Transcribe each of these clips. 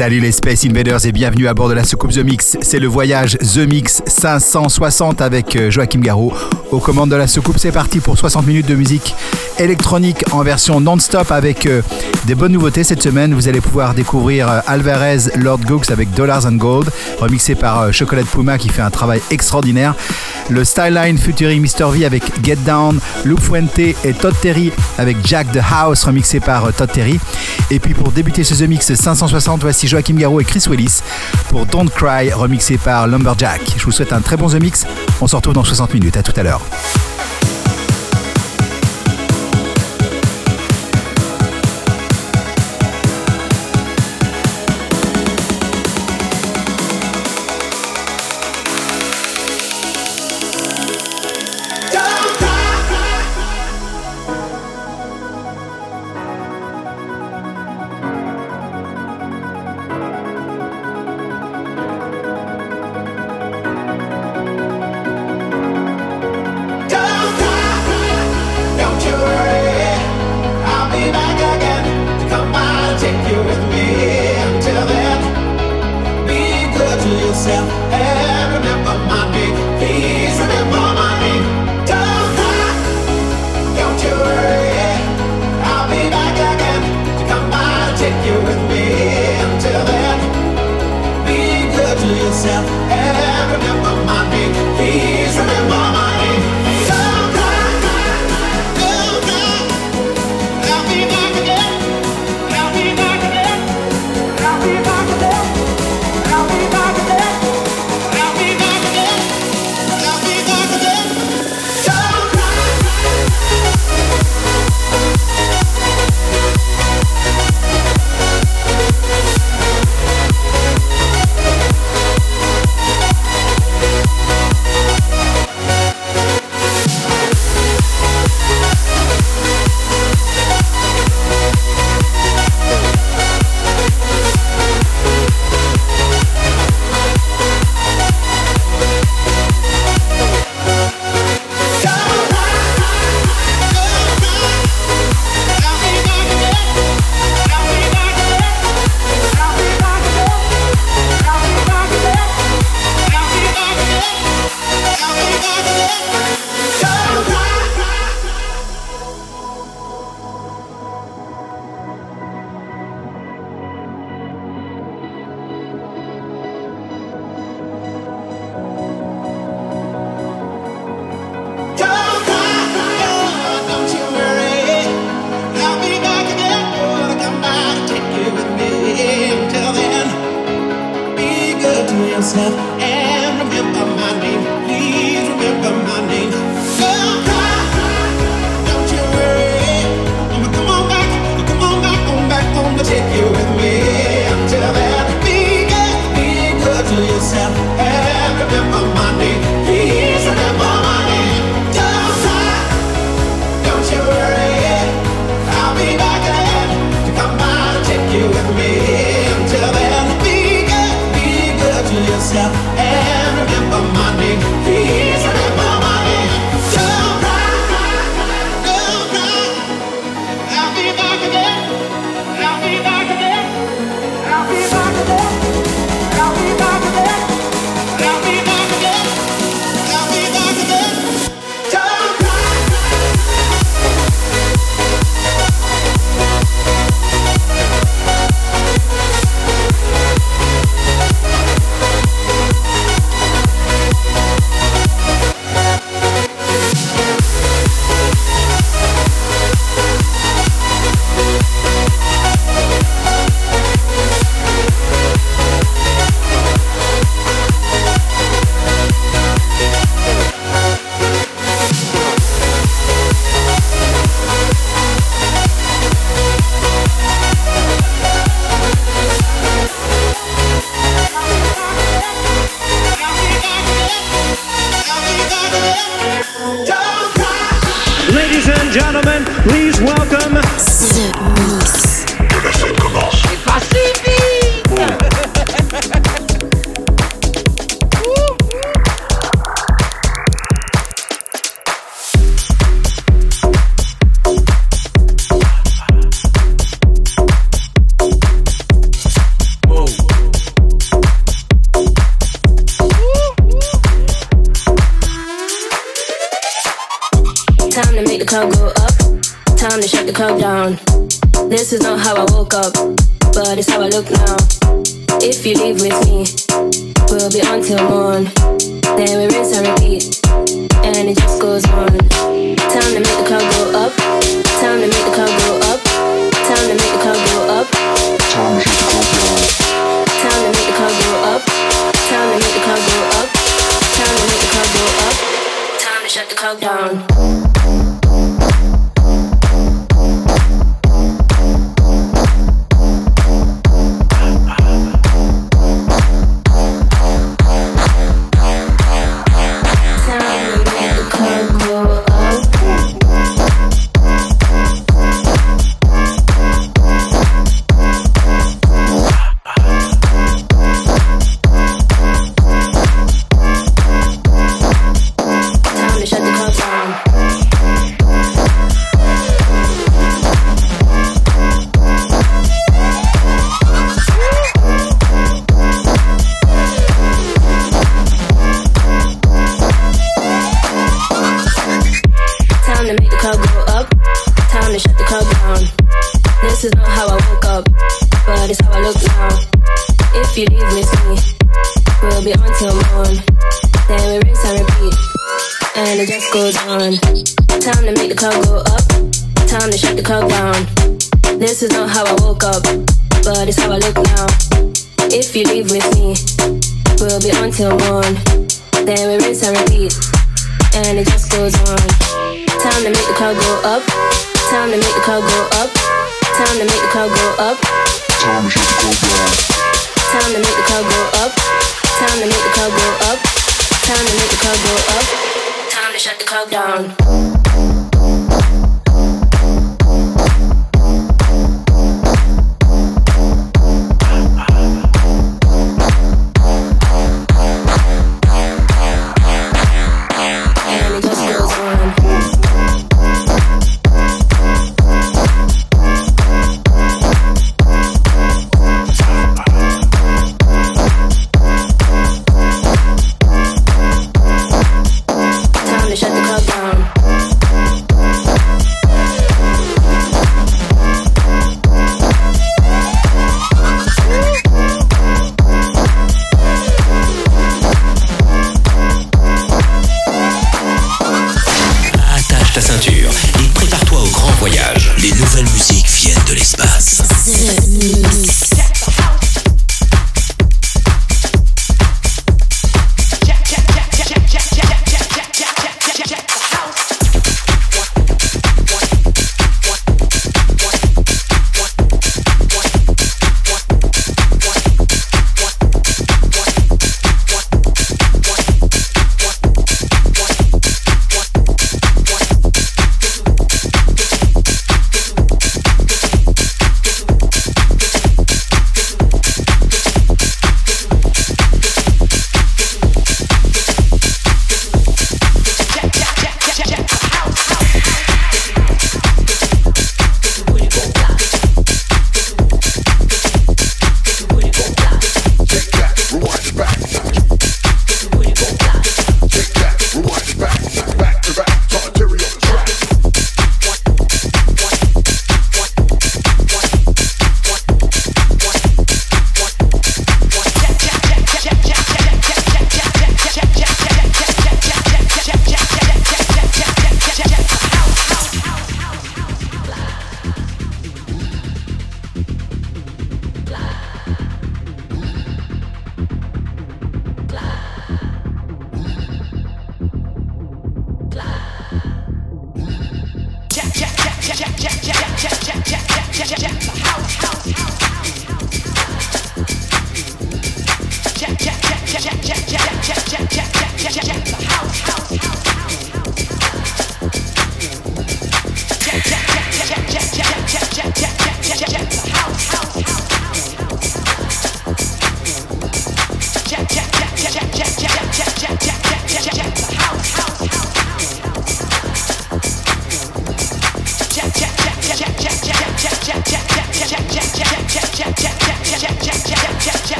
Salut les Space Invaders et bienvenue à bord de la soucoupe The Mix. C'est le voyage The Mix 560 avec euh, Joachim Garraud. Aux commandes de la soucoupe, c'est parti pour 60 minutes de musique électronique en version non-stop avec euh, des bonnes nouveautés cette semaine. Vous allez pouvoir découvrir euh, Alvarez Lord Gooks avec Dollars and Gold, remixé par Chocolate Puma qui fait un travail extraordinaire. Le Styline featuring Mr. V avec Get Down, Lou Fuente et Todd Terry avec Jack the House remixé par Todd Terry. Et puis pour débuter ce The Mix 560, voici Joachim Garraud et Chris Willis pour Don't Cry, remixé par Lumberjack. Je vous souhaite un très bon The Mix. On se retrouve dans 60 minutes. À tout à l'heure. until morning.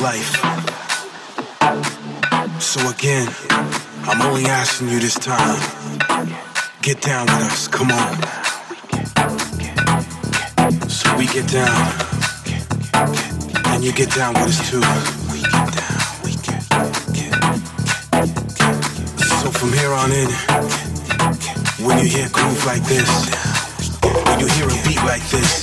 life. So again, I'm only asking you this time. Get down with us, come on. So we get down. And you get down with us too. So from here on in, when you hear groove like this, when you hear a beat like this,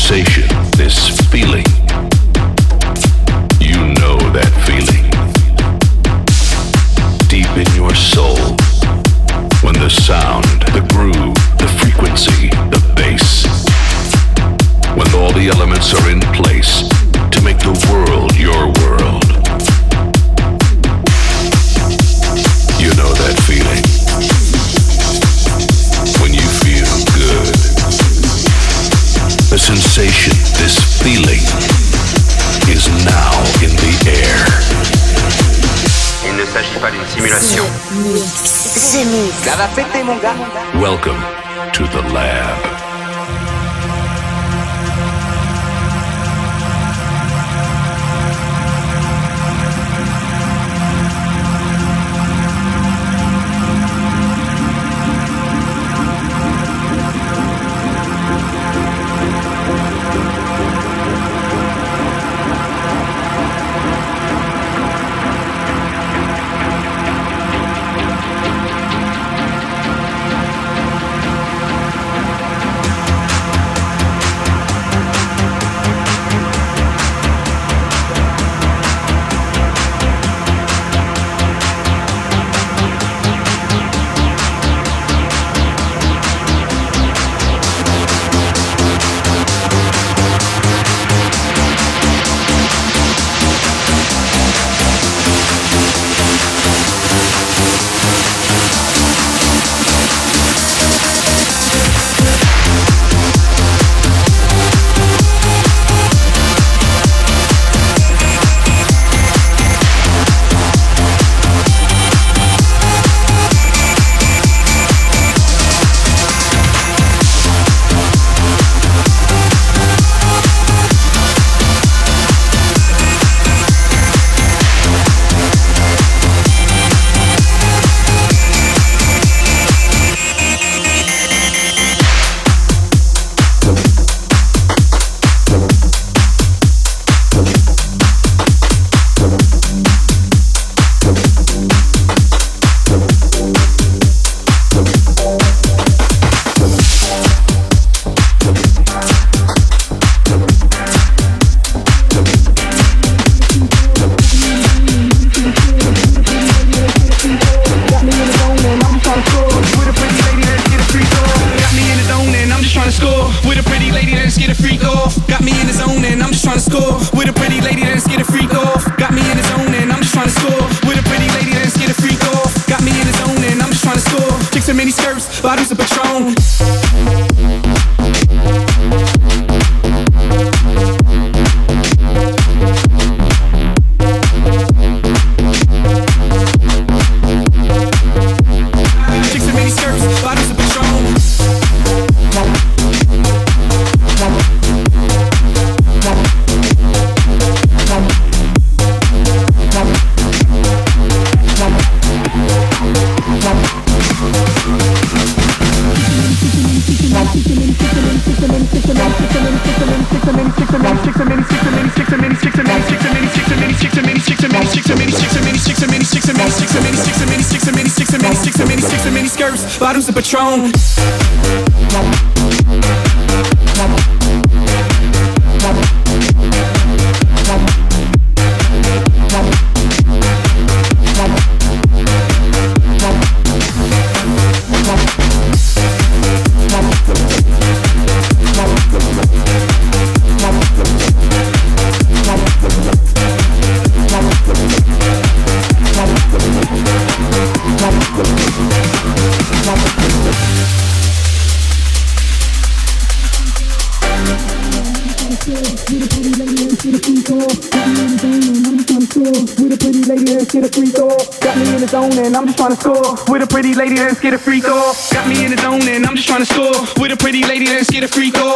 sensation, this feeling. You know that feeling. Deep in your soul, when the sound, the groove, the frequency, the bass, when all the elements are in place to make the world your world. sensation, this feeling is now in the air. Il ne s'agit pas d'une simulation. Mix. Welcome to the lab. trying to score with a pretty lady that's get a free call. Got me in the zone and I'm just trying to score with a pretty lady that's get a free call.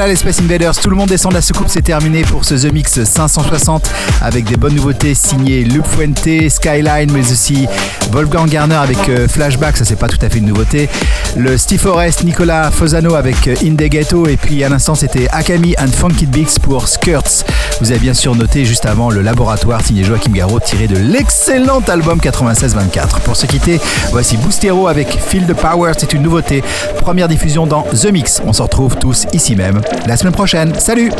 Voilà les Space Invaders, tout le monde descend de la soucoupe, c'est terminé pour ce The Mix 560 avec des bonnes nouveautés signées Luke Fuente, Skyline, mais aussi Wolfgang Garner avec euh, Flashback, ça c'est pas tout à fait une nouveauté. Le Steve Forrest, Nicolas Fosano avec euh, In Ghetto, et puis à l'instant c'était Akami and Funky Beats pour Skirts. Vous avez bien sûr noté juste avant le laboratoire signé Joachim Garraud tiré de l'excellent album 96-24. Pour se quitter, voici Boostero avec the Power, c'est une nouveauté. Première diffusion dans The Mix. On se retrouve tous ici même la semaine prochaine. Salut